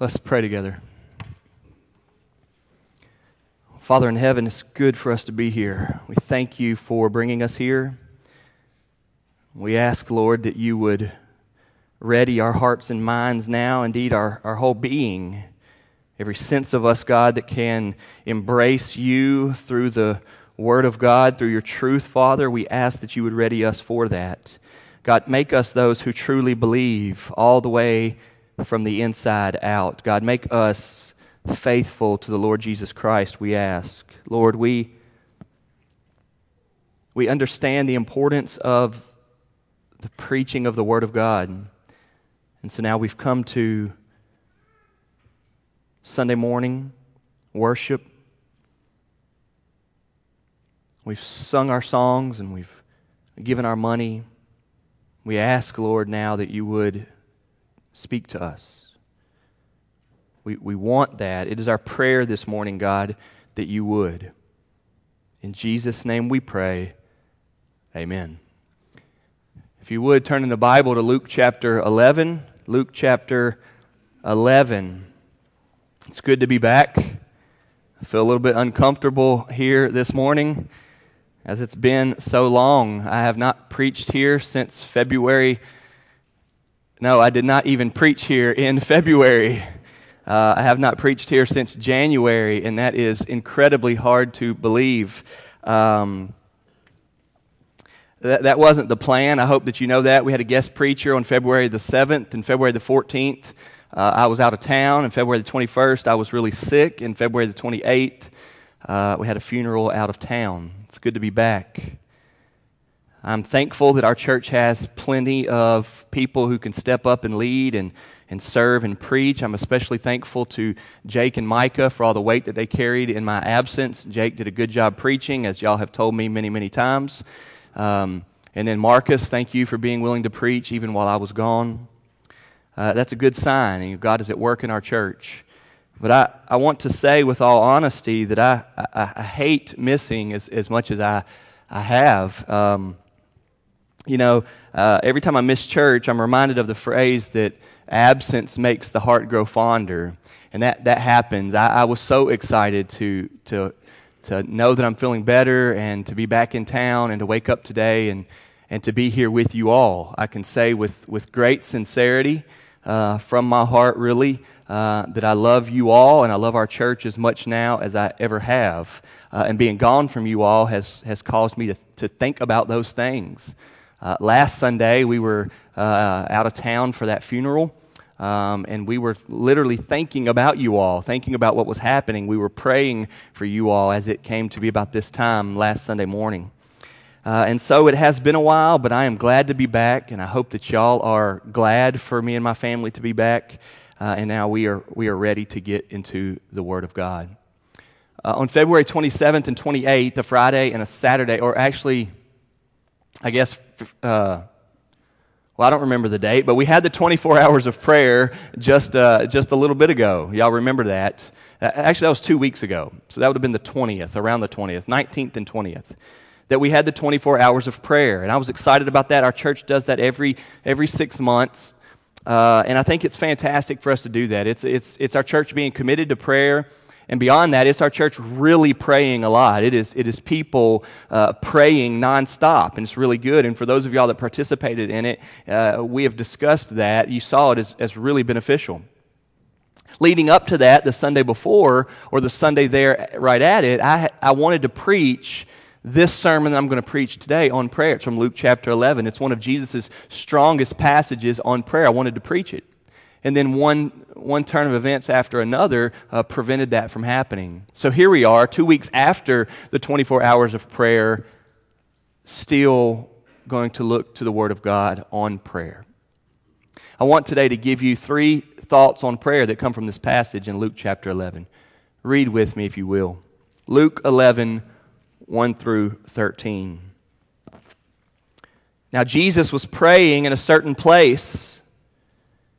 Let's pray together. Father in heaven, it's good for us to be here. We thank you for bringing us here. We ask, Lord, that you would ready our hearts and minds now, indeed, our, our whole being, every sense of us, God, that can embrace you through the Word of God, through your truth, Father. We ask that you would ready us for that. God, make us those who truly believe all the way from the inside out. God, make us faithful to the Lord Jesus Christ, we ask. Lord, we, we understand the importance of the preaching of the Word of God. And so now we've come to Sunday morning worship. We've sung our songs and we've given our money. We ask, Lord, now that you would Speak to us. We, we want that. It is our prayer this morning, God, that you would. In Jesus' name we pray. Amen. If you would, turn in the Bible to Luke chapter 11. Luke chapter 11. It's good to be back. I feel a little bit uncomfortable here this morning as it's been so long. I have not preached here since February no, I did not even preach here in February. Uh, I have not preached here since January, and that is incredibly hard to believe. Um, that, that wasn't the plan. I hope that you know that. We had a guest preacher on February the 7th and February the 14th. Uh, I was out of town. And February the 21st, I was really sick. And February the 28th, uh, we had a funeral out of town. It's good to be back. I'm thankful that our church has plenty of people who can step up and lead and, and serve and preach. I'm especially thankful to Jake and Micah for all the weight that they carried in my absence. Jake did a good job preaching, as y'all have told me many, many times. Um, and then Marcus, thank you for being willing to preach even while I was gone. Uh, that's a good sign, and God is at work in our church. But I, I want to say with all honesty that I, I, I hate missing as, as much as I, I have. Um, you know, uh, every time I miss church, I'm reminded of the phrase that absence makes the heart grow fonder. And that, that happens. I, I was so excited to, to, to know that I'm feeling better and to be back in town and to wake up today and, and to be here with you all. I can say with, with great sincerity uh, from my heart, really, uh, that I love you all and I love our church as much now as I ever have. Uh, and being gone from you all has, has caused me to, to think about those things. Uh, last Sunday, we were uh, out of town for that funeral. Um, and we were literally thinking about you all, thinking about what was happening. We were praying for you all as it came to be about this time last Sunday morning. Uh, and so it has been a while, but I am glad to be back, and I hope that y'all are glad for me and my family to be back. Uh, and now we are, we are ready to get into the Word of God. Uh, on February 27th and 28th, a Friday and a Saturday, or actually, I guess, uh, well, I don't remember the date, but we had the 24 hours of prayer just, uh, just a little bit ago. Y'all remember that? Actually, that was two weeks ago. So that would have been the 20th, around the 20th, 19th and 20th, that we had the 24 hours of prayer. And I was excited about that. Our church does that every, every six months. Uh, and I think it's fantastic for us to do that. It's, it's, it's our church being committed to prayer and beyond that, it's our church really praying a lot. It is, it is people uh, praying nonstop, and it's really good. And for those of y'all that participated in it, uh, we have discussed that. You saw it as, as really beneficial. Leading up to that, the Sunday before, or the Sunday there right at it, I, I wanted to preach this sermon that I'm going to preach today on prayer. It's from Luke chapter 11. It's one of Jesus' strongest passages on prayer. I wanted to preach it. And then one, one turn of events after another uh, prevented that from happening. So here we are, two weeks after the 24 hours of prayer, still going to look to the Word of God on prayer. I want today to give you three thoughts on prayer that come from this passage in Luke chapter 11. Read with me, if you will. Luke 11, 1 through 13. Now, Jesus was praying in a certain place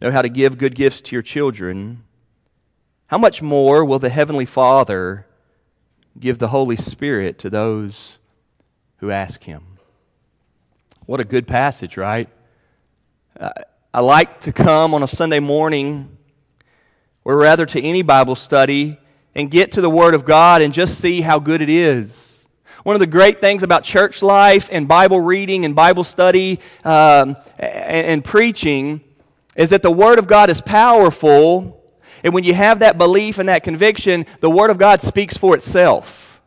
know how to give good gifts to your children, how much more will the Heavenly Father give the Holy Spirit to those who ask Him? What a good passage, right? Uh, I like to come on a Sunday morning, or rather to any Bible study, and get to the Word of God and just see how good it is. One of the great things about church life and Bible reading and Bible study um, and, and preaching is that the Word of God is powerful. And when you have that belief and that conviction, the Word of God speaks for itself.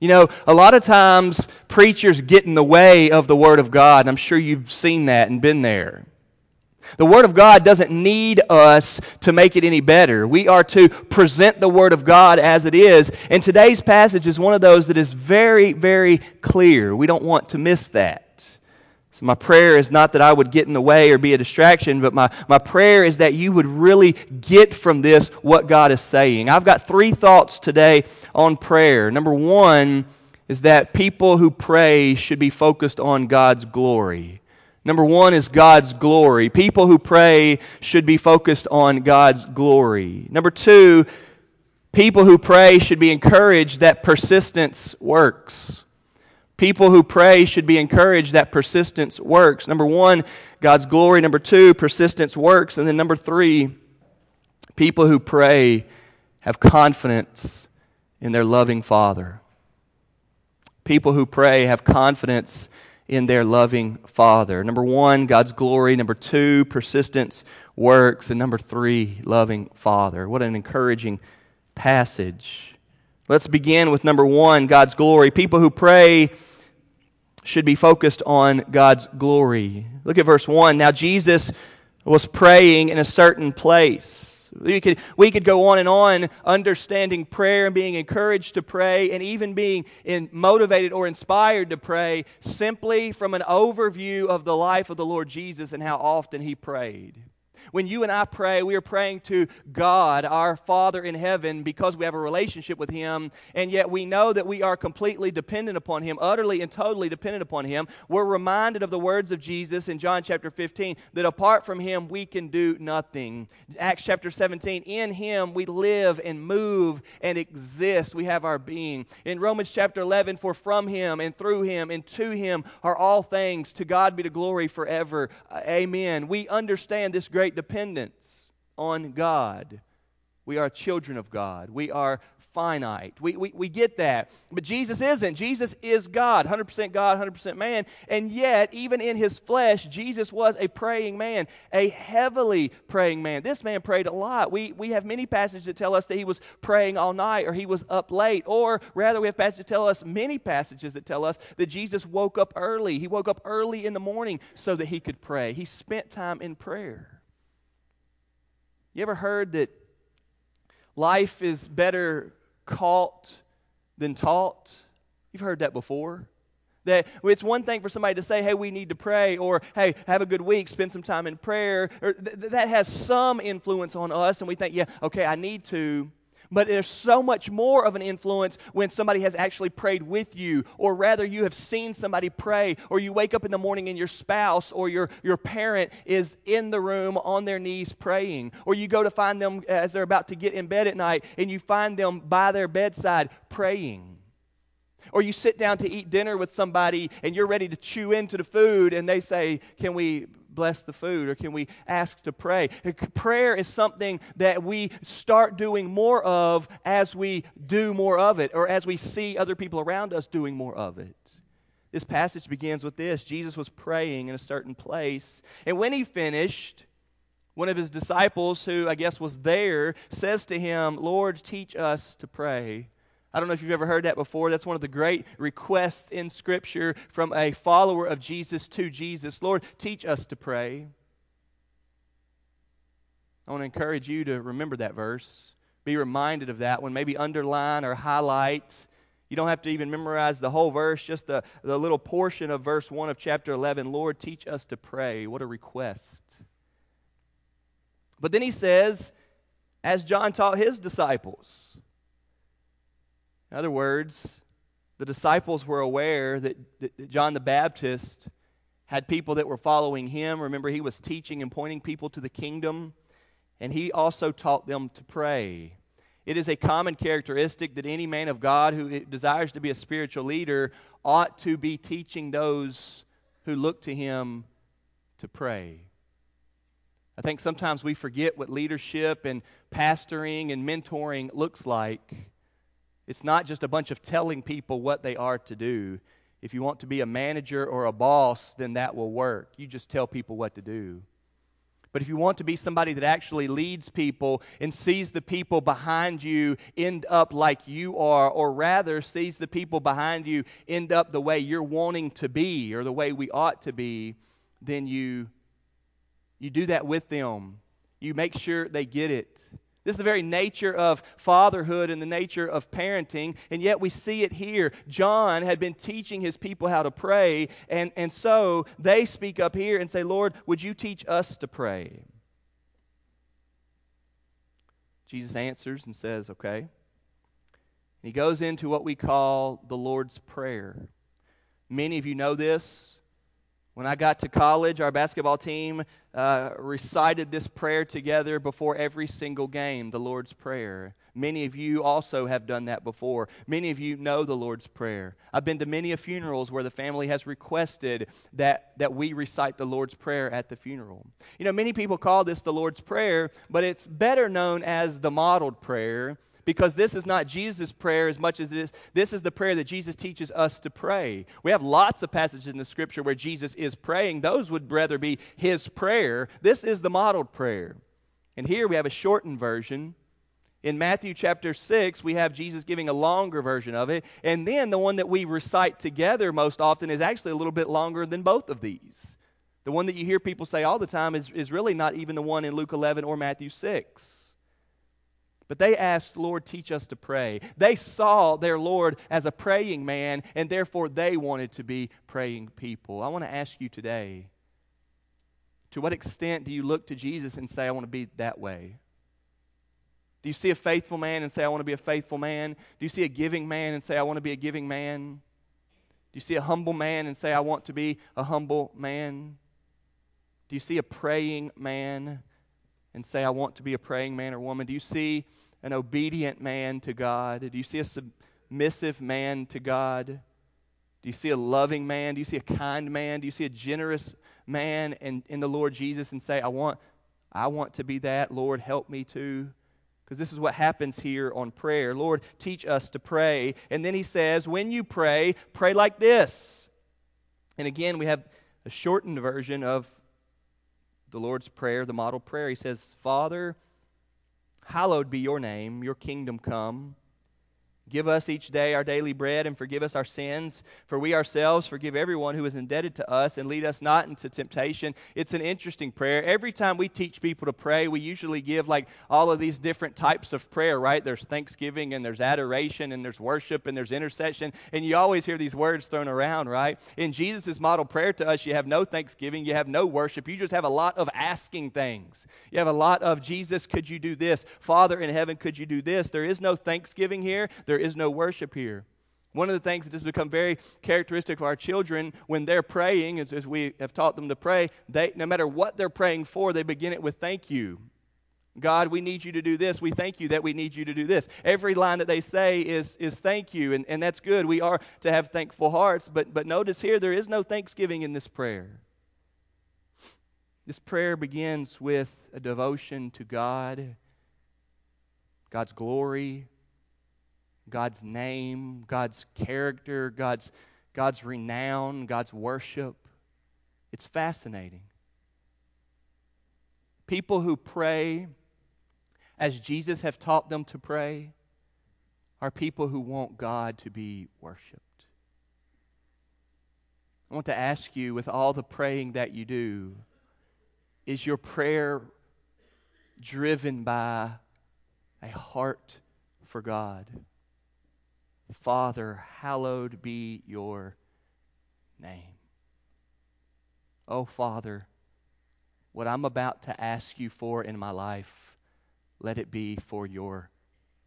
You know, a lot of times preachers get in the way of the Word of God, and I'm sure you've seen that and been there. The Word of God doesn't need us to make it any better. We are to present the Word of God as it is. And today's passage is one of those that is very, very clear. We don't want to miss that. So, my prayer is not that I would get in the way or be a distraction, but my, my prayer is that you would really get from this what God is saying. I've got three thoughts today on prayer. Number one is that people who pray should be focused on God's glory. Number one is God's glory. People who pray should be focused on God's glory. Number two, people who pray should be encouraged that persistence works. People who pray should be encouraged that persistence works. Number one, God's glory. Number two, persistence works. And then number three, people who pray have confidence in their loving Father. People who pray have confidence in their loving Father. Number one, God's glory. Number two, persistence works. And number three, loving Father. What an encouraging passage. Let's begin with number one, God's glory. People who pray should be focused on God's glory. Look at verse 1. Now, Jesus was praying in a certain place. We could, we could go on and on understanding prayer and being encouraged to pray and even being in, motivated or inspired to pray simply from an overview of the life of the Lord Jesus and how often he prayed. When you and I pray, we are praying to God, our Father in heaven, because we have a relationship with Him, and yet we know that we are completely dependent upon Him, utterly and totally dependent upon Him. We're reminded of the words of Jesus in John chapter 15 that apart from Him, we can do nothing. Acts chapter 17, in Him we live and move and exist. We have our being. In Romans chapter 11, for from Him and through Him and to Him are all things. To God be the glory forever. Amen. We understand this great dependence on God. We are children of God. We are finite. We, we, we get that. But Jesus isn't. Jesus is God, 100% God, 100% man. And yet, even in his flesh, Jesus was a praying man, a heavily praying man. This man prayed a lot. We, we have many passages that tell us that he was praying all night or he was up late. Or rather, we have passages that tell us, many passages that tell us that Jesus woke up early. He woke up early in the morning so that he could pray. He spent time in prayer. You ever heard that life is better caught than taught? You've heard that before. That it's one thing for somebody to say, hey, we need to pray, or hey, have a good week, spend some time in prayer. Or th- that has some influence on us, and we think, yeah, okay, I need to but there's so much more of an influence when somebody has actually prayed with you, or rather, you have seen somebody pray, or you wake up in the morning and your spouse or your, your parent is in the room on their knees praying, or you go to find them as they're about to get in bed at night and you find them by their bedside praying. Or you sit down to eat dinner with somebody and you're ready to chew into the food and they say, Can we bless the food or can we ask to pray? Prayer is something that we start doing more of as we do more of it or as we see other people around us doing more of it. This passage begins with this Jesus was praying in a certain place, and when he finished, one of his disciples, who I guess was there, says to him, Lord, teach us to pray. I don't know if you've ever heard that before. That's one of the great requests in Scripture from a follower of Jesus to Jesus. Lord, teach us to pray. I want to encourage you to remember that verse. Be reminded of that one. Maybe underline or highlight. You don't have to even memorize the whole verse, just the, the little portion of verse 1 of chapter 11. Lord, teach us to pray. What a request. But then he says, as John taught his disciples, in other words, the disciples were aware that, that John the Baptist had people that were following him. Remember, he was teaching and pointing people to the kingdom, and he also taught them to pray. It is a common characteristic that any man of God who desires to be a spiritual leader ought to be teaching those who look to him to pray. I think sometimes we forget what leadership and pastoring and mentoring looks like. It's not just a bunch of telling people what they are to do. If you want to be a manager or a boss, then that will work. You just tell people what to do. But if you want to be somebody that actually leads people and sees the people behind you end up like you are, or rather sees the people behind you end up the way you're wanting to be or the way we ought to be, then you, you do that with them. You make sure they get it. This is the very nature of fatherhood and the nature of parenting, and yet we see it here. John had been teaching his people how to pray, and, and so they speak up here and say, Lord, would you teach us to pray? Jesus answers and says, Okay. He goes into what we call the Lord's Prayer. Many of you know this. When I got to college, our basketball team uh, recited this prayer together before every single game, the Lord's Prayer. Many of you also have done that before. Many of you know the Lord's Prayer. I've been to many of funerals where the family has requested that, that we recite the Lord's Prayer at the funeral. You know, many people call this the Lord's Prayer, but it's better known as the modeled prayer because this is not Jesus' prayer as much as this. This is the prayer that Jesus teaches us to pray. We have lots of passages in the scripture where Jesus is praying. Those would rather be his prayer. This is the modeled prayer. And here we have a shortened version. In Matthew chapter 6, we have Jesus giving a longer version of it. And then the one that we recite together most often is actually a little bit longer than both of these. The one that you hear people say all the time is, is really not even the one in Luke 11 or Matthew 6. But they asked, Lord, teach us to pray. They saw their Lord as a praying man, and therefore they wanted to be praying people. I want to ask you today to what extent do you look to Jesus and say, I want to be that way? Do you see a faithful man and say, I want to be a faithful man? Do you see a giving man and say, I want to be a giving man? Do you see a humble man and say, I want to be a humble man? Do you see a praying man and say, I want to be a praying man or woman? Do you see an obedient man to God? Do you see a submissive man to God? Do you see a loving man? Do you see a kind man? Do you see a generous man in, in the Lord Jesus and say, I want, I want to be that. Lord, help me to. Because this is what happens here on prayer. Lord, teach us to pray. And then he says, when you pray, pray like this. And again, we have a shortened version of the Lord's Prayer, the model prayer. He says, Father, hallowed be your name, your kingdom come. Give us each day our daily bread and forgive us our sins, for we ourselves forgive everyone who is indebted to us and lead us not into temptation. It's an interesting prayer. Every time we teach people to pray, we usually give like all of these different types of prayer, right? There's thanksgiving and there's adoration and there's worship and there's intercession. And you always hear these words thrown around, right? In Jesus' model prayer to us, you have no thanksgiving, you have no worship. You just have a lot of asking things. You have a lot of Jesus, could you do this? Father in heaven, could you do this? There is no thanksgiving here. There is no worship here. One of the things that has become very characteristic of our children when they're praying, as, we have taught them to pray, they, no matter what they're praying for, they begin it with thank you. God, we need you to do this. We thank you that we need you to do this. Every line that they say is, is thank you, and, and that's good. We are to have thankful hearts, but, but notice here there is no thanksgiving in this prayer. This prayer begins with a devotion to God, God's glory, God's name, God's character, God's, God's renown, God's worship. It's fascinating. People who pray as Jesus have taught them to pray are people who want God to be worshiped. I want to ask you, with all the praying that you do, is your prayer driven by a heart for God? Father, hallowed be your name. Oh, Father, what I'm about to ask you for in my life let it be for your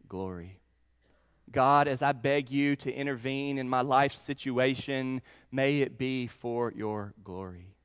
glory. God, as I beg you to intervene in my life situation, may it be for your glory.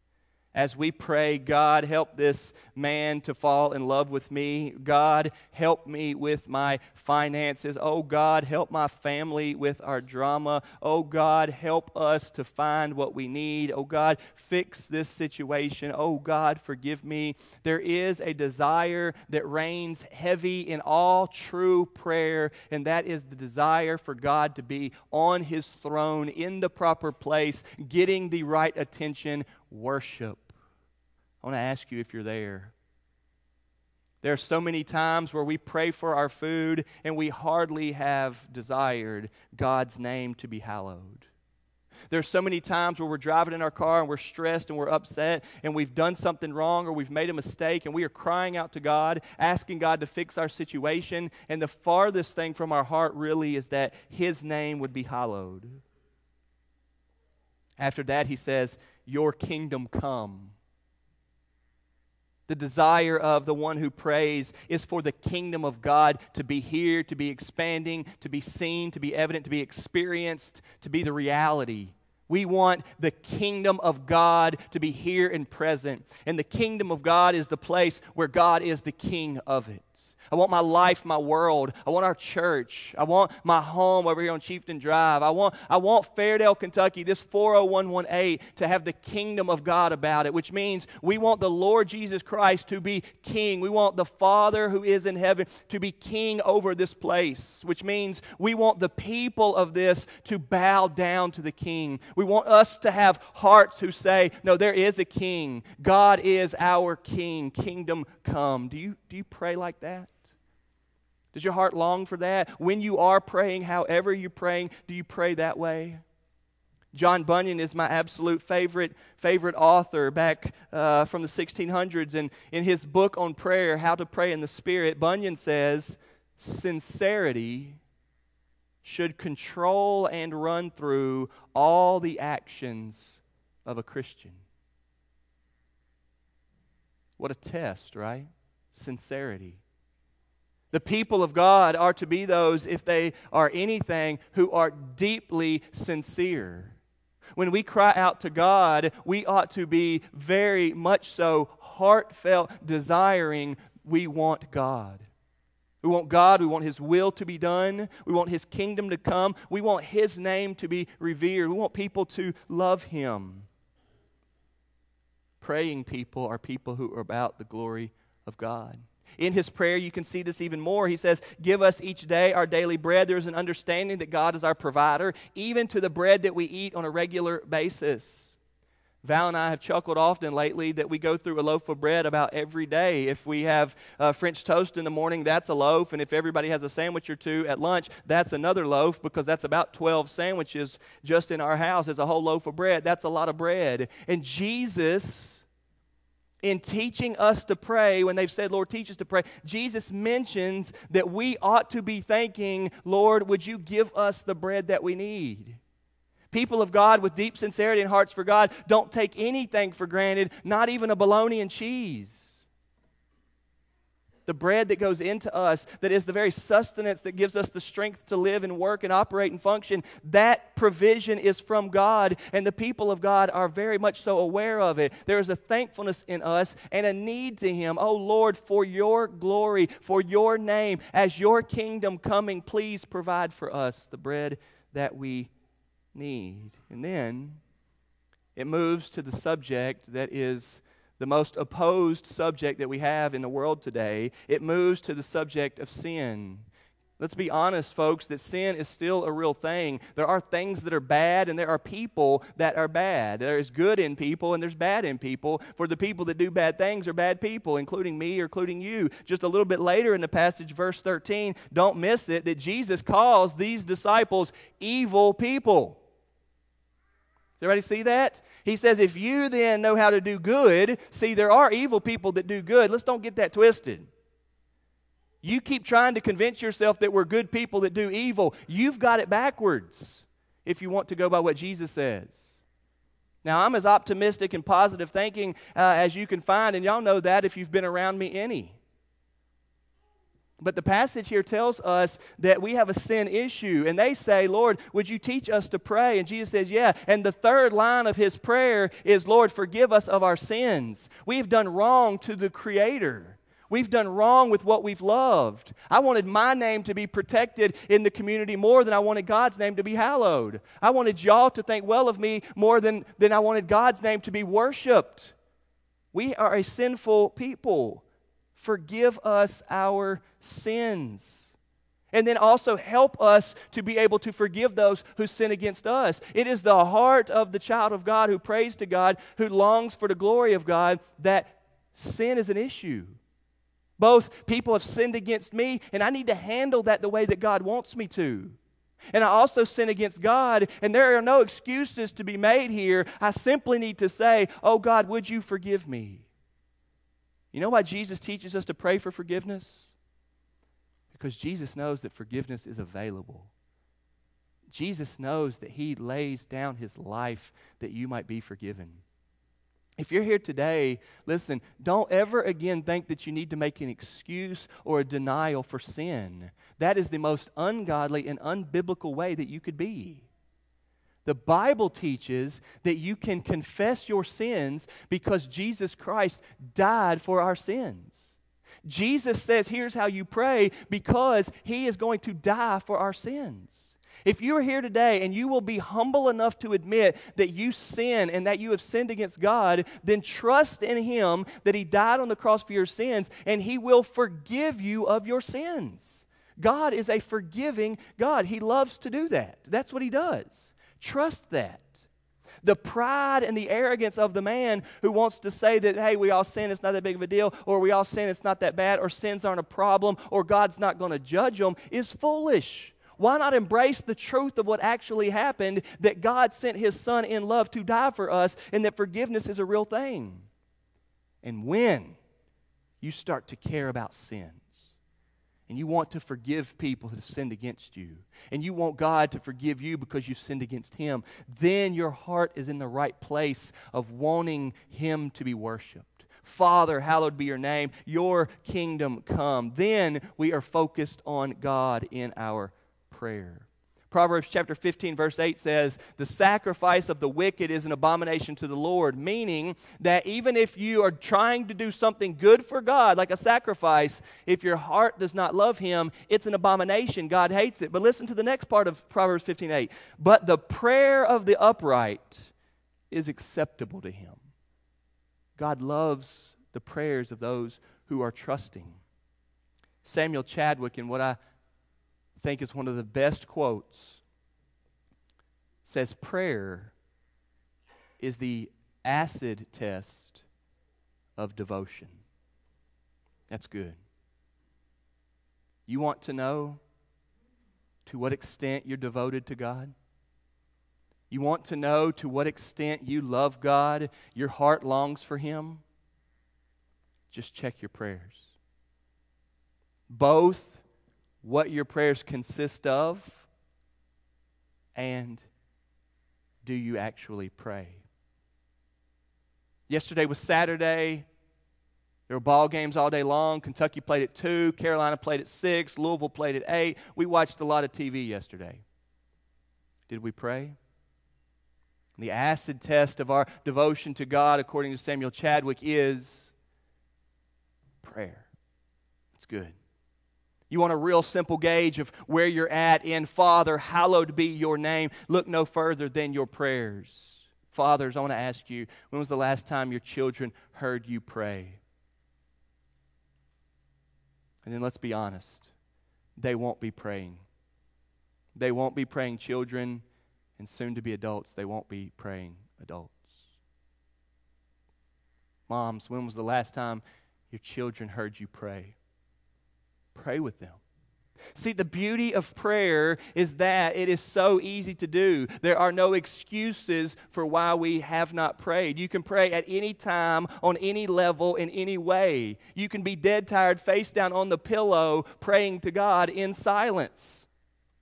As we pray, God, help this man to fall in love with me. God, help me with my finances. Oh, God, help my family with our drama. Oh, God, help us to find what we need. Oh, God, fix this situation. Oh, God, forgive me. There is a desire that reigns heavy in all true prayer, and that is the desire for God to be on his throne in the proper place, getting the right attention worship. I want to ask you if you're there. There are so many times where we pray for our food and we hardly have desired God's name to be hallowed. There's so many times where we're driving in our car and we're stressed and we're upset and we've done something wrong or we've made a mistake and we are crying out to God, asking God to fix our situation. And the farthest thing from our heart really is that His name would be hallowed. After that, He says, Your kingdom come. The desire of the one who prays is for the kingdom of God to be here, to be expanding, to be seen, to be evident, to be experienced, to be the reality. We want the kingdom of God to be here and present. And the kingdom of God is the place where God is the king of it. I want my life, my world. I want our church. I want my home over here on Chieftain Drive. I want, I want Fairdale, Kentucky, this 40118, to have the kingdom of God about it, which means we want the Lord Jesus Christ to be king. We want the Father who is in heaven to be king over this place, which means we want the people of this to bow down to the king. We want us to have hearts who say, No, there is a king. God is our king. Kingdom come. Do you, do you pray like that? Does your heart long for that? When you are praying, however you're praying, do you pray that way? John Bunyan is my absolute favorite favorite author back uh, from the 1600s, and in his book on prayer, How to Pray in the Spirit, Bunyan says, "Sincerity should control and run through all the actions of a Christian." What a test, right? Sincerity. The people of God are to be those, if they are anything, who are deeply sincere. When we cry out to God, we ought to be very much so heartfelt, desiring we want God. We want God. We want His will to be done. We want His kingdom to come. We want His name to be revered. We want people to love Him. Praying people are people who are about the glory of God. In his prayer, you can see this even more. He says, Give us each day our daily bread. There's an understanding that God is our provider, even to the bread that we eat on a regular basis. Val and I have chuckled often lately that we go through a loaf of bread about every day. If we have uh, French toast in the morning, that's a loaf. And if everybody has a sandwich or two at lunch, that's another loaf because that's about 12 sandwiches just in our house. It's a whole loaf of bread. That's a lot of bread. And Jesus in teaching us to pray, when they've said, Lord, teach us to pray, Jesus mentions that we ought to be thanking, Lord, would you give us the bread that we need? People of God with deep sincerity and hearts for God don't take anything for granted, not even a bologna and cheese. The bread that goes into us, that is the very sustenance that gives us the strength to live and work and operate and function, that provision is from God, and the people of God are very much so aware of it. There is a thankfulness in us and a need to Him. Oh Lord, for your glory, for your name, as your kingdom coming, please provide for us the bread that we need. And then it moves to the subject that is the most opposed subject that we have in the world today. It moves to the subject of sin. Let's be honest, folks, that sin is still a real thing. There are things that are bad, and there are people that are bad. There is good in people, and there's bad in people. For the people that do bad things are bad people, including me or including you. Just a little bit later in the passage, verse 13, don't miss it, that Jesus calls these disciples evil people. Everybody see that? He says, if you then know how to do good, see, there are evil people that do good. Let's don't get that twisted. You keep trying to convince yourself that we're good people that do evil. You've got it backwards if you want to go by what Jesus says. Now, I'm as optimistic and positive thinking uh, as you can find, and y'all know that if you've been around me any. But the passage here tells us that we have a sin issue. And they say, Lord, would you teach us to pray? And Jesus says, Yeah. And the third line of his prayer is, Lord, forgive us of our sins. We've done wrong to the Creator. We've done wrong with what we've loved. I wanted my name to be protected in the community more than I wanted God's name to be hallowed. I wanted y'all to think well of me more than, than I wanted God's name to be worshiped. We are a sinful people. Forgive us our sins. And then also help us to be able to forgive those who sin against us. It is the heart of the child of God who prays to God, who longs for the glory of God, that sin is an issue. Both people have sinned against me, and I need to handle that the way that God wants me to. And I also sin against God, and there are no excuses to be made here. I simply need to say, Oh God, would you forgive me? You know why Jesus teaches us to pray for forgiveness? Because Jesus knows that forgiveness is available. Jesus knows that He lays down His life that you might be forgiven. If you're here today, listen, don't ever again think that you need to make an excuse or a denial for sin. That is the most ungodly and unbiblical way that you could be. The Bible teaches that you can confess your sins because Jesus Christ died for our sins. Jesus says, here's how you pray because he is going to die for our sins. If you are here today and you will be humble enough to admit that you sin and that you have sinned against God, then trust in Him that He died on the cross for your sins and He will forgive you of your sins. God is a forgiving God. He loves to do that. That's what He does. Trust that. The pride and the arrogance of the man who wants to say that, hey, we all sin, it's not that big of a deal, or we all sin, it's not that bad, or sins aren't a problem, or God's not going to judge them, is foolish. Why not embrace the truth of what actually happened that God sent His Son in love to die for us and that forgiveness is a real thing? And when you start to care about sins, and you want to forgive people that have sinned against you, and you want God to forgive you because you've sinned against Him, then your heart is in the right place of wanting Him to be worshiped. Father, hallowed be your name, your kingdom come. Then we are focused on God in our prayer. Proverbs chapter 15, verse 8 says, The sacrifice of the wicked is an abomination to the Lord, meaning that even if you are trying to do something good for God, like a sacrifice, if your heart does not love Him, it's an abomination. God hates it. But listen to the next part of Proverbs 15, 8. But the prayer of the upright is acceptable to Him. God loves the prayers of those who are trusting. Samuel Chadwick, in what I think is one of the best quotes says prayer is the acid test of devotion. That's good. You want to know to what extent you're devoted to God? You want to know to what extent you love God, your heart longs for Him? Just check your prayers. Both what your prayers consist of, and do you actually pray? Yesterday was Saturday. There were ball games all day long. Kentucky played at 2, Carolina played at 6, Louisville played at 8. We watched a lot of TV yesterday. Did we pray? The acid test of our devotion to God, according to Samuel Chadwick, is prayer. It's good. You want a real simple gauge of where you're at in Father, hallowed be your name. Look no further than your prayers. Fathers, I want to ask you when was the last time your children heard you pray? And then let's be honest they won't be praying. They won't be praying children, and soon to be adults, they won't be praying adults. Moms, when was the last time your children heard you pray? Pray with them. See, the beauty of prayer is that it is so easy to do. There are no excuses for why we have not prayed. You can pray at any time, on any level, in any way. You can be dead tired, face down on the pillow, praying to God in silence.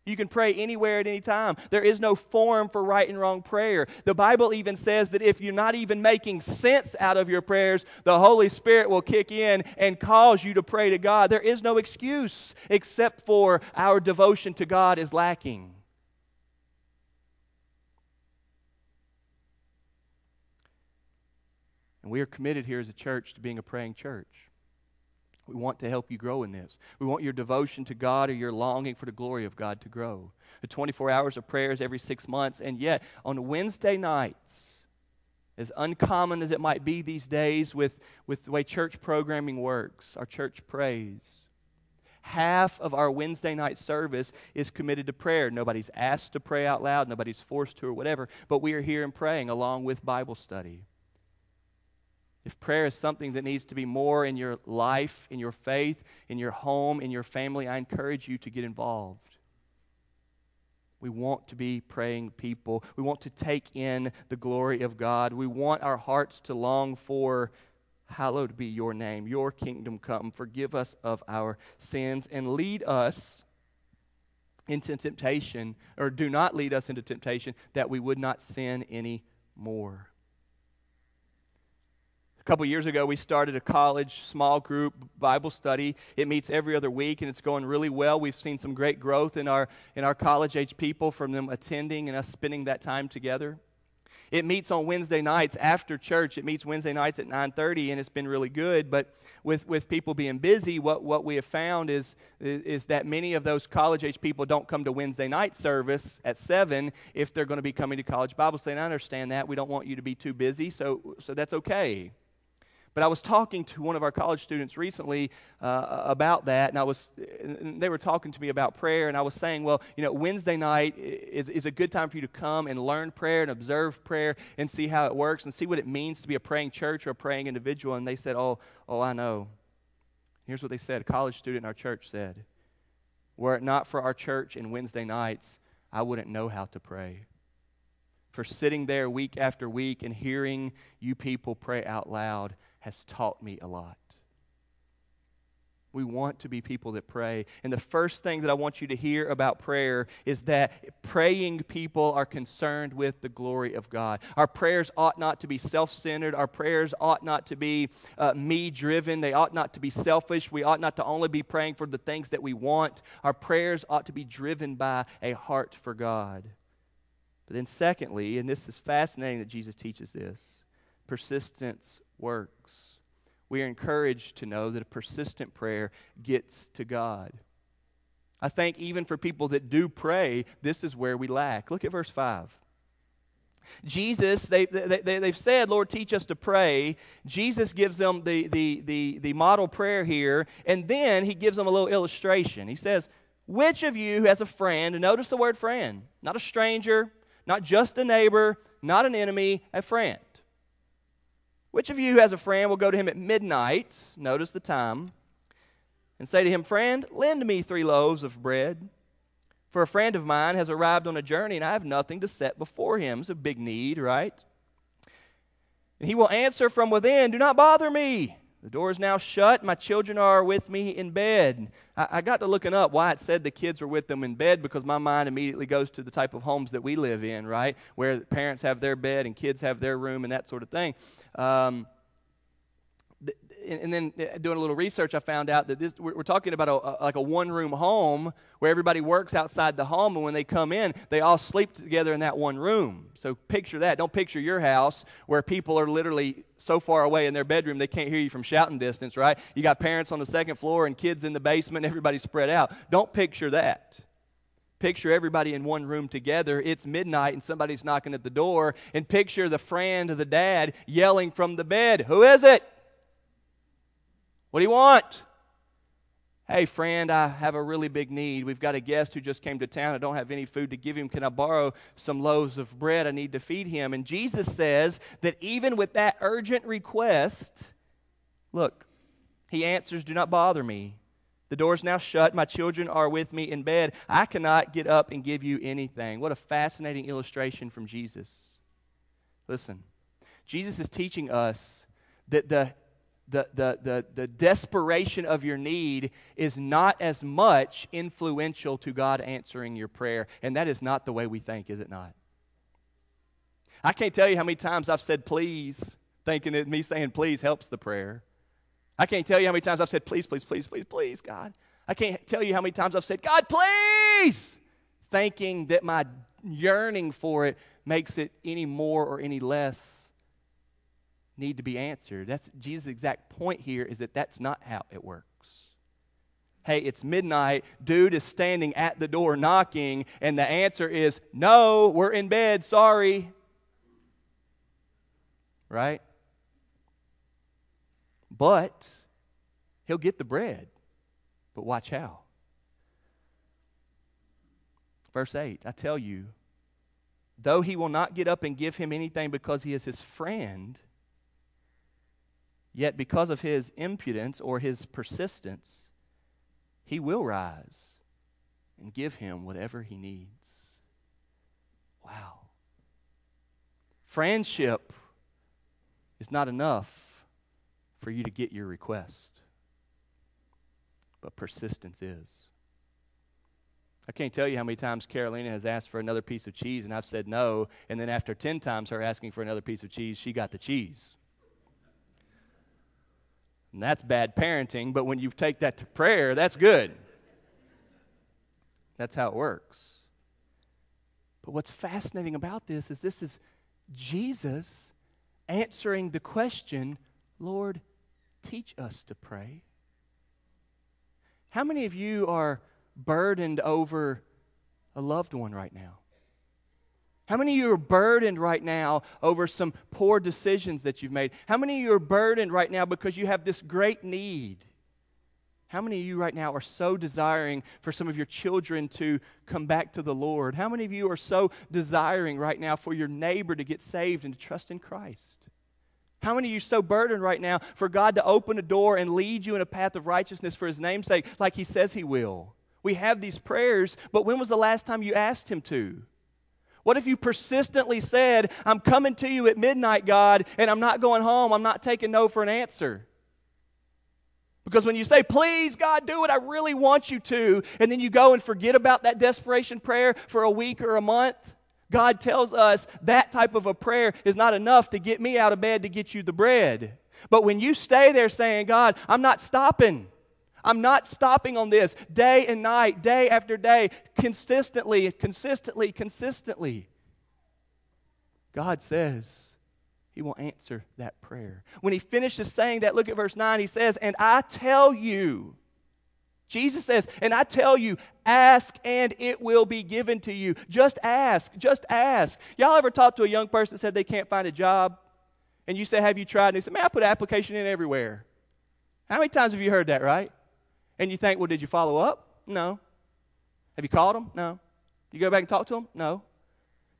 You can pray anywhere at any time. There is no form for right and wrong prayer. The Bible even says that if you're not even making sense out of your prayers, the Holy Spirit will kick in and cause you to pray to God. There is no excuse except for our devotion to God is lacking. And we are committed here as a church to being a praying church. We want to help you grow in this. We want your devotion to God or your longing for the glory of God to grow. The 24 hours of prayers every six months, and yet on Wednesday nights, as uncommon as it might be these days with, with the way church programming works, our church prays. Half of our Wednesday night service is committed to prayer. Nobody's asked to pray out loud, nobody's forced to, or whatever, but we are here and praying along with Bible study. If prayer is something that needs to be more in your life, in your faith, in your home, in your family, I encourage you to get involved. We want to be praying people. We want to take in the glory of God. We want our hearts to long for, hallowed be your name, your kingdom come. Forgive us of our sins and lead us into temptation, or do not lead us into temptation that we would not sin any more couple years ago, we started a college small group Bible study. It meets every other week, and it's going really well. We've seen some great growth in our, in our college age people from them attending and us spending that time together. It meets on Wednesday nights after church. It meets Wednesday nights at 9:30, and it's been really good. But with, with people being busy, what, what we have found is, is that many of those college age people don't come to Wednesday night service at 7 if they're going to be coming to college Bible study. And I understand that. We don't want you to be too busy, so, so that's okay. But I was talking to one of our college students recently uh, about that, and I was, and they were talking to me about prayer, and I was saying, well, you know, Wednesday night is, is a good time for you to come and learn prayer and observe prayer and see how it works and see what it means to be a praying church or a praying individual. And they said, oh, oh, I know. Here's what they said. A college student in our church said, were it not for our church and Wednesday nights, I wouldn't know how to pray for sitting there week after week and hearing you people pray out loud has taught me a lot. We want to be people that pray. And the first thing that I want you to hear about prayer is that praying people are concerned with the glory of God. Our prayers ought not to be self centered. Our prayers ought not to be uh, me driven. They ought not to be selfish. We ought not to only be praying for the things that we want. Our prayers ought to be driven by a heart for God. But then, secondly, and this is fascinating that Jesus teaches this persistence works. We are encouraged to know that a persistent prayer gets to God. I think even for people that do pray, this is where we lack. Look at verse 5. Jesus, they, they, they, have said, Lord, teach us to pray. Jesus gives them the, the, the, the model prayer here, and then he gives them a little illustration. He says, Which of you has a friend, notice the word friend, not a stranger, not just a neighbor, not an enemy, a friend. Which of you who has a friend will go to him at midnight, notice the time, and say to him, Friend, lend me three loaves of bread? For a friend of mine has arrived on a journey, and I have nothing to set before him. It's a big need, right? And he will answer from within, Do not bother me. The door is now shut. My children are with me in bed. I, I, got to looking up why it said the kids were with them in bed because my mind immediately goes to the type of homes that we live in, right? Where parents have their bed and kids have their room and that sort of thing. Um, and then uh, doing a little research, I found out that this we're talking about a, a, like a one room home where everybody works outside the home, and when they come in, they all sleep together in that one room. So picture that. Don't picture your house where people are literally so far away in their bedroom they can't hear you from shouting distance, right? You got parents on the second floor and kids in the basement, everybody spread out. Don't picture that. Picture everybody in one room together. It's midnight and somebody's knocking at the door. And picture the friend the dad yelling from the bed, Who is it? What do you want? Hey, friend, I have a really big need. We've got a guest who just came to town. I don't have any food to give him. Can I borrow some loaves of bread? I need to feed him. And Jesus says that even with that urgent request, look, he answers, Do not bother me. The door's now shut. My children are with me in bed. I cannot get up and give you anything. What a fascinating illustration from Jesus. Listen, Jesus is teaching us that the, the, the, the, the desperation of your need is not as much influential to God answering your prayer. And that is not the way we think, is it not? I can't tell you how many times I've said please, thinking that me saying please helps the prayer. I can't tell you how many times I've said, please, please, please, please, please, God. I can't tell you how many times I've said, God, please, thinking that my yearning for it makes it any more or any less need to be answered. That's Jesus' exact point here is that that's not how it works. Hey, it's midnight. Dude is standing at the door knocking, and the answer is, No, we're in bed. Sorry. Right? But he'll get the bread. But watch how. Verse 8 I tell you, though he will not get up and give him anything because he is his friend, yet because of his impudence or his persistence, he will rise and give him whatever he needs. Wow. Friendship is not enough for you to get your request. But persistence is. I can't tell you how many times Carolina has asked for another piece of cheese and I've said no, and then after 10 times her asking for another piece of cheese, she got the cheese. And that's bad parenting, but when you take that to prayer, that's good. That's how it works. But what's fascinating about this is this is Jesus answering the question, Lord, teach us to pray. How many of you are burdened over a loved one right now? How many of you are burdened right now over some poor decisions that you've made? How many of you are burdened right now because you have this great need? How many of you right now are so desiring for some of your children to come back to the Lord? How many of you are so desiring right now for your neighbor to get saved and to trust in Christ? How many of you so burdened right now for God to open a door and lead you in a path of righteousness for His namesake like He says He will? We have these prayers, but when was the last time you asked Him to? What if you persistently said, I'm coming to you at midnight, God, and I'm not going home, I'm not taking no for an answer? Because when you say, please, God, do it, I really want you to, and then you go and forget about that desperation prayer for a week or a month, God tells us that type of a prayer is not enough to get me out of bed to get you the bread. But when you stay there saying, God, I'm not stopping. I'm not stopping on this day and night, day after day, consistently, consistently, consistently. God says He will answer that prayer. When He finishes saying that, look at verse 9. He says, And I tell you, Jesus says, and I tell you, ask and it will be given to you. Just ask. Just ask. Y'all ever talk to a young person that said they can't find a job? And you say, Have you tried? And they say, Man, I put an application in everywhere. How many times have you heard that, right? And you think, Well, did you follow up? No. Have you called them? No. You go back and talk to them? No.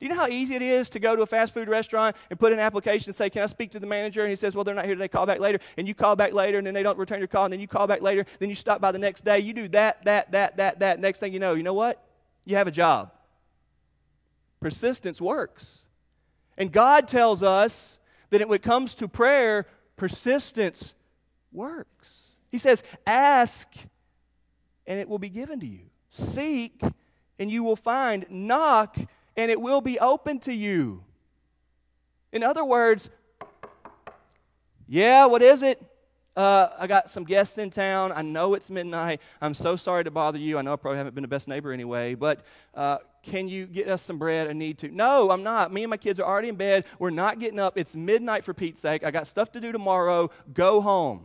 Do you know how easy it is to go to a fast food restaurant and put in an application and say, Can I speak to the manager? And he says, Well, they're not here today. Call back later. And you call back later, and then they don't return your call, and then you call back later. Then you stop by the next day. You do that, that, that, that, that. Next thing you know, you know what? You have a job. Persistence works. And God tells us that when it comes to prayer, persistence works. He says, Ask, and it will be given to you. Seek, and you will find. Knock, and it will be open to you. In other words, yeah, what is it? uh, I got some guests in town. I know it's midnight. I'm so sorry to bother you. I know I probably haven't been the best neighbor anyway, but uh, can you get us some bread? I need to. No, I'm not. Me and my kids are already in bed. We're not getting up. It's midnight for Pete's sake. I got stuff to do tomorrow. Go home.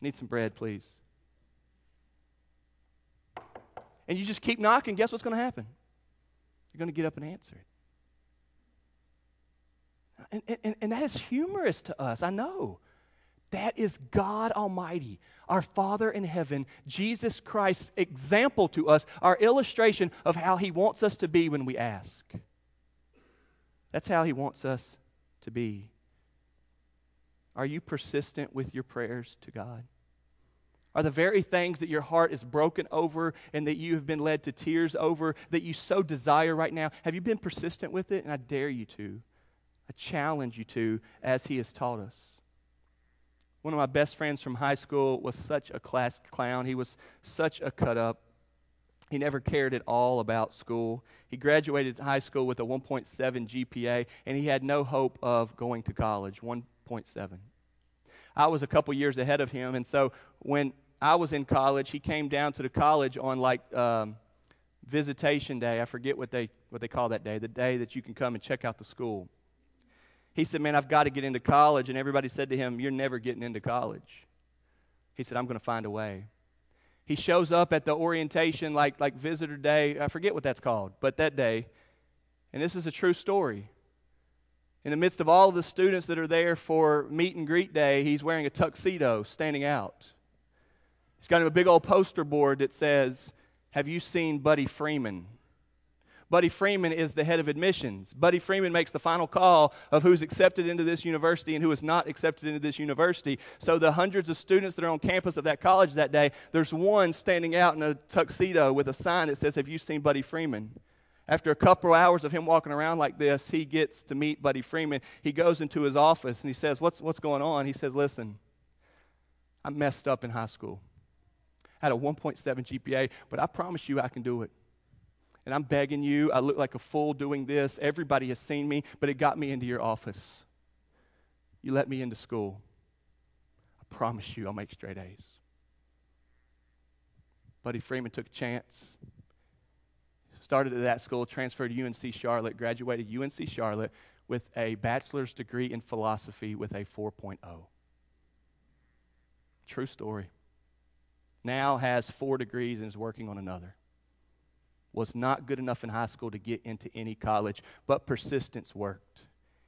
Need some bread, please. And you just keep knocking. Guess what's going to happen? You're going to get up and answer it. And, and, and that is humorous to us, I know. That is God Almighty, our Father in heaven, Jesus Christ's example to us, our illustration of how He wants us to be when we ask. That's how He wants us to be. Are you persistent with your prayers to God? Are the very things that your heart is broken over and that you have been led to tears over that you so desire right now? Have you been persistent with it? And I dare you to. I challenge you to, as He has taught us. One of my best friends from high school was such a class clown. He was such a cut up. He never cared at all about school. He graduated high school with a 1.7 GPA, and he had no hope of going to college 1.7. I was a couple years ahead of him, and so when I was in college, he came down to the college on like um, visitation day. I forget what they, what they call that day, the day that you can come and check out the school he said, Man, I've got to get into college. And everybody said to him, You're never getting into college. He said, I'm going to find a way. He shows up at the orientation, like, like visitor day. I forget what that's called, but that day. And this is a true story. In the midst of all of the students that are there for meet and greet day, he's wearing a tuxedo standing out. He's got a big old poster board that says, Have you seen Buddy Freeman? Buddy Freeman is the head of admissions. Buddy Freeman makes the final call of who's accepted into this university and who is not accepted into this university. So, the hundreds of students that are on campus of that college that day, there's one standing out in a tuxedo with a sign that says, Have you seen Buddy Freeman? After a couple hours of him walking around like this, he gets to meet Buddy Freeman. He goes into his office and he says, What's, what's going on? He says, Listen, I messed up in high school. Had a 1.7 GPA, but I promise you I can do it and I'm begging you. I look like a fool doing this. Everybody has seen me, but it got me into your office. You let me into school. I promise you I'll make straight A's. Buddy Freeman took a chance. Started at that school, transferred to UNC Charlotte, graduated UNC Charlotte with a bachelor's degree in philosophy with a 4.0. True story. Now has four degrees and is working on another was not good enough in high school to get into any college, but persistence worked.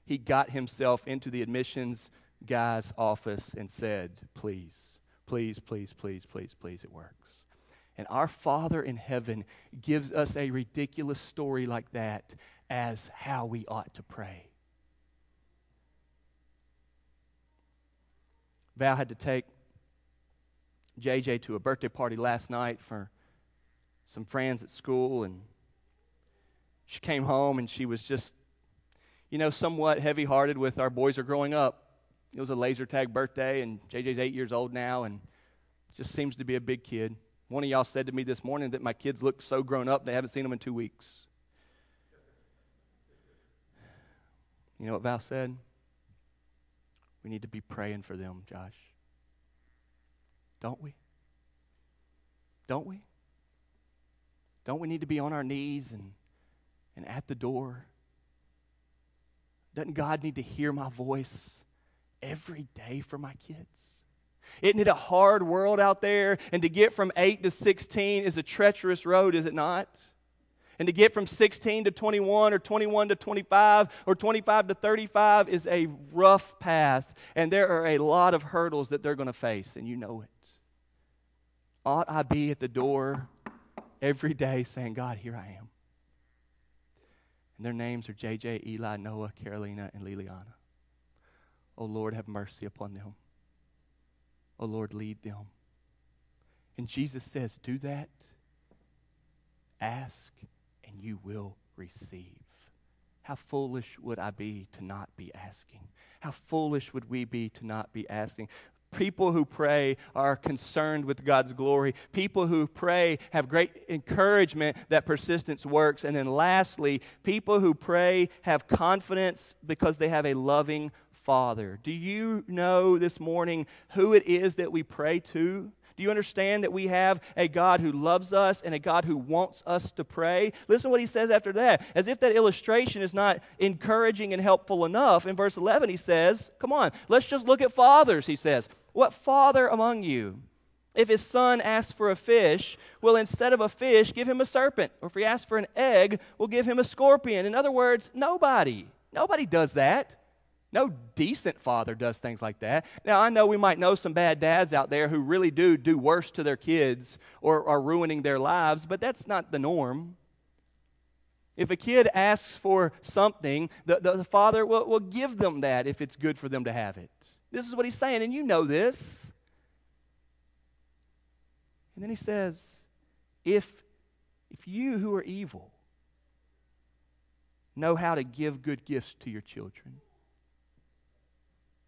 He got himself into the admissions guy's office and said, Please, please, please, please, please, please, it works. And our Father in heaven gives us a ridiculous story like that as how we ought to pray. Val had to take JJ to a birthday party last night for some friends at school, and she came home and she was just, you know, somewhat heavy hearted with our boys are growing up. It was a laser tag birthday, and JJ's eight years old now, and just seems to be a big kid. One of y'all said to me this morning that my kids look so grown up, they haven't seen them in two weeks. You know what Val said? We need to be praying for them, Josh. Don't we? Don't we? Don't we need to be on our knees and, and at the door? Doesn't God need to hear my voice every day for my kids? Isn't it a hard world out there? And to get from 8 to 16 is a treacherous road, is it not? And to get from 16 to 21 or 21 to 25 or 25 to 35 is a rough path. And there are a lot of hurdles that they're going to face, and you know it. Ought I be at the door every day saying, God, here I am. And their names are JJ, Eli, Noah, Carolina, and Liliana. Oh Lord, have mercy upon them. Oh Lord, lead them. And Jesus says, Do that. Ask, and you will receive. How foolish would I be to not be asking? How foolish would we be to not be asking? People who pray are concerned with God's glory. People who pray have great encouragement that persistence works. And then lastly, people who pray have confidence because they have a loving Father. Do you know this morning who it is that we pray to? Do you understand that we have a God who loves us and a God who wants us to pray? Listen to what he says after that. As if that illustration is not encouraging and helpful enough, in verse 11 he says, Come on, let's just look at fathers, he says. What father among you? If his son asks for a fish, will instead of a fish give him a serpent? Or if he asks for an egg, will give him a scorpion? In other words, nobody. Nobody does that. No decent father does things like that. Now, I know we might know some bad dads out there who really do do worse to their kids or are ruining their lives, but that's not the norm. If a kid asks for something, the, the, the father will, will give them that if it's good for them to have it. This is what he's saying, and you know this. And then he says, if, if you who are evil know how to give good gifts to your children,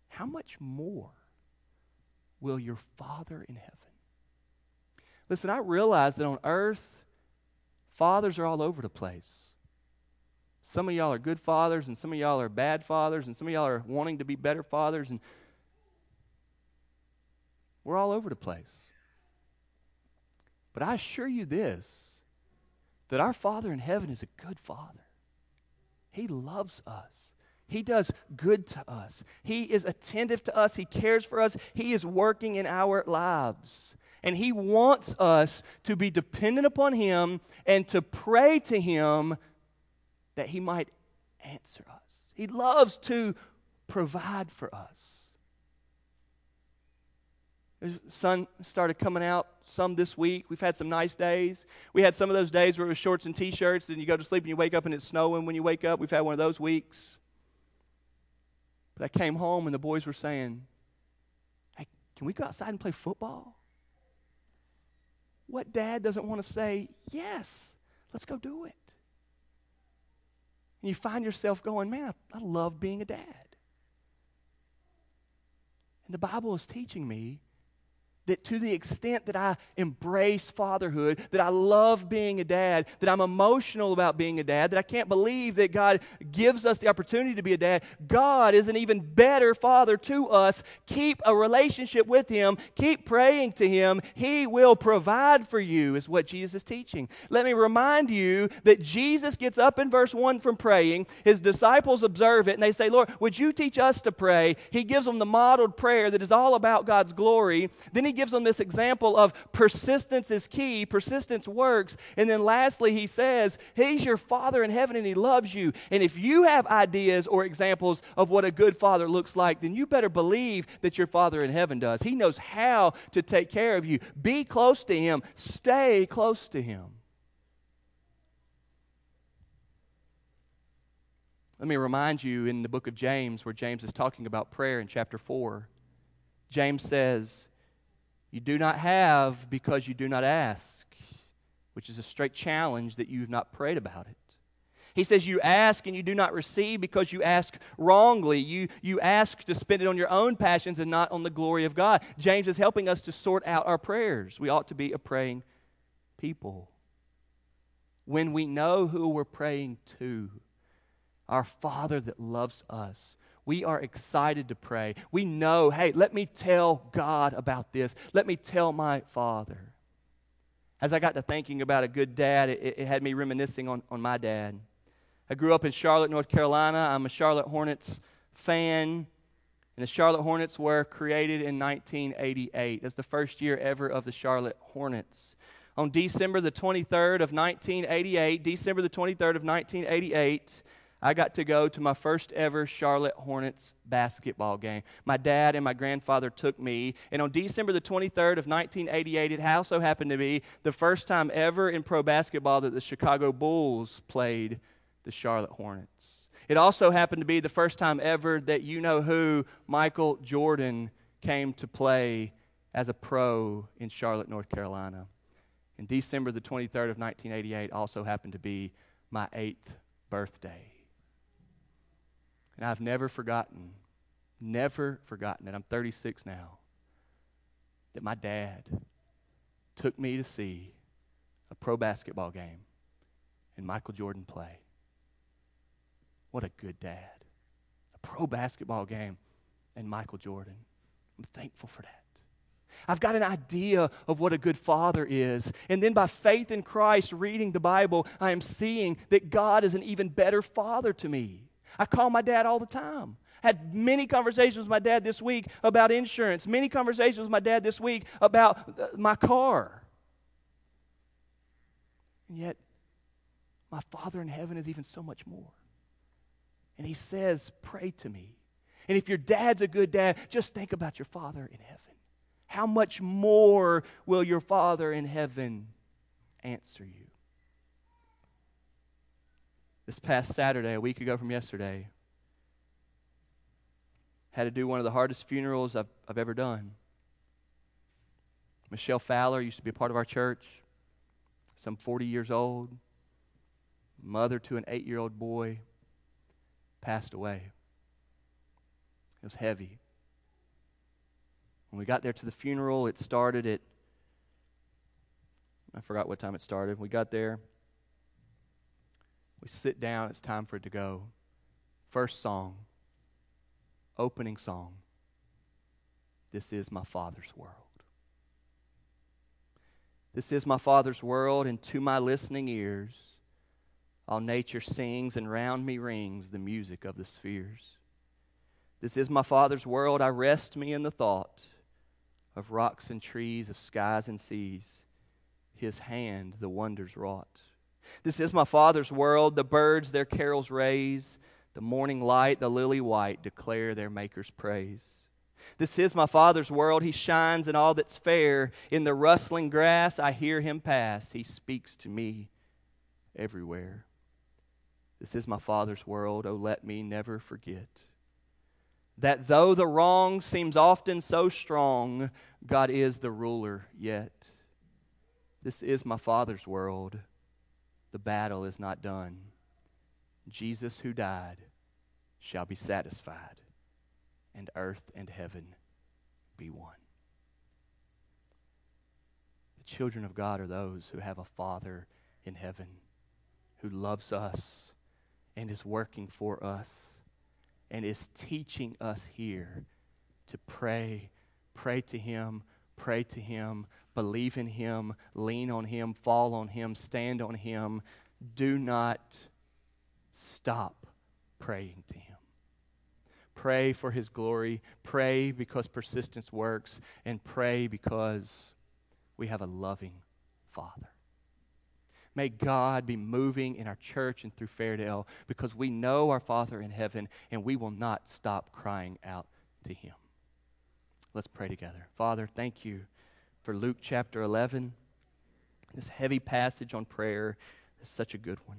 how much more will your Father in heaven? Listen, I realize that on earth, fathers are all over the place. Some of y'all are good fathers, and some of y'all are bad fathers, and some of y'all are wanting to be better fathers, and we're all over the place. But I assure you this that our Father in heaven is a good Father. He loves us. He does good to us. He is attentive to us. He cares for us. He is working in our lives. And He wants us to be dependent upon Him and to pray to Him that He might answer us. He loves to provide for us. The sun started coming out some this week. We've had some nice days. We had some of those days where it was shorts and t shirts, and you go to sleep and you wake up and it's snowing when you wake up. We've had one of those weeks. But I came home and the boys were saying, Hey, can we go outside and play football? What dad doesn't want to say, Yes, let's go do it? And you find yourself going, Man, I, I love being a dad. And the Bible is teaching me that to the extent that I embrace fatherhood, that I love being a dad, that I'm emotional about being a dad, that I can't believe that God gives us the opportunity to be a dad, God is an even better father to us. Keep a relationship with Him, keep praying to Him. He will provide for you, is what Jesus is teaching. Let me remind you that Jesus gets up in verse 1 from praying. His disciples observe it and they say, Lord, would you teach us to pray? He gives them the modeled prayer that is all about God's glory. Then He gives them this example of persistence is key, persistence works. And then lastly, he says, He's your Father in heaven and He loves you. And if you have ideas or examples of what a good father looks like, then you better believe that your Father in heaven does. He knows how to take care of you. Be close to Him, stay close to Him. Let me remind you in the book of James, where James is talking about prayer in chapter 4, James says, you do not have because you do not ask, which is a straight challenge that you have not prayed about it. He says, You ask and you do not receive because you ask wrongly. You, you ask to spend it on your own passions and not on the glory of God. James is helping us to sort out our prayers. We ought to be a praying people. When we know who we're praying to, our Father that loves us, we are excited to pray. We know, hey, let me tell God about this. Let me tell my Father. As I got to thinking about a good dad, it, it had me reminiscing on, on my dad. I grew up in Charlotte, North Carolina. I'm a Charlotte Hornets fan. And the Charlotte Hornets were created in 1988. That's the first year ever of the Charlotte Hornets. On December the 23rd of 1988, December the 23rd of 1988, I got to go to my first ever Charlotte Hornets basketball game. My dad and my grandfather took me, and on December the 23rd of 1988, it also happened to be the first time ever in pro basketball that the Chicago Bulls played the Charlotte Hornets. It also happened to be the first time ever that you know who, Michael Jordan, came to play as a pro in Charlotte, North Carolina. And December the 23rd of 1988 also happened to be my eighth birthday. And I've never forgotten, never forgotten it. I'm 36 now, that my dad took me to see a pro basketball game and Michael Jordan play. What a good dad. A pro basketball game and Michael Jordan. I'm thankful for that. I've got an idea of what a good father is. And then by faith in Christ, reading the Bible, I am seeing that God is an even better father to me. I call my dad all the time. Had many conversations with my dad this week about insurance, many conversations with my dad this week about uh, my car. And yet, my Father in heaven is even so much more. And He says, Pray to me. And if your dad's a good dad, just think about your Father in heaven. How much more will your Father in heaven answer you? This past Saturday, a week ago from yesterday, had to do one of the hardest funerals I've, I've ever done. Michelle Fowler used to be a part of our church, some 40 years old, mother to an eight year old boy, passed away. It was heavy. When we got there to the funeral, it started at, I forgot what time it started. We got there. We sit down. It's time for it to go. First song, opening song. This is my Father's world. This is my Father's world, and to my listening ears, all nature sings, and round me rings the music of the spheres. This is my Father's world. I rest me in the thought of rocks and trees, of skies and seas. His hand the wonders wrought. This is my Father's world. The birds their carols raise. The morning light, the lily white, declare their Maker's praise. This is my Father's world. He shines in all that's fair. In the rustling grass, I hear him pass. He speaks to me everywhere. This is my Father's world. Oh, let me never forget that though the wrong seems often so strong, God is the ruler yet. This is my Father's world. The battle is not done. Jesus, who died, shall be satisfied, and earth and heaven be one. The children of God are those who have a Father in heaven who loves us and is working for us and is teaching us here to pray, pray to Him, pray to Him, believe in Him, lean on Him, fall on Him, stand on Him. Do not stop praying to Him. Pray for His glory. Pray because persistence works. And pray because we have a loving Father. May God be moving in our church and through Fairdale because we know our Father in heaven and we will not stop crying out to Him. Let's pray together. Father, thank you for Luke chapter 11. This heavy passage on prayer is such a good one.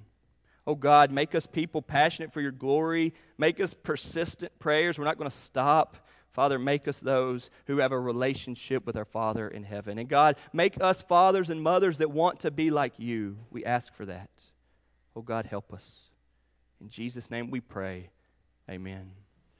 Oh God, make us people passionate for your glory. Make us persistent prayers. We're not going to stop. Father, make us those who have a relationship with our Father in heaven. And God, make us fathers and mothers that want to be like you. We ask for that. Oh God, help us. In Jesus' name we pray. Amen.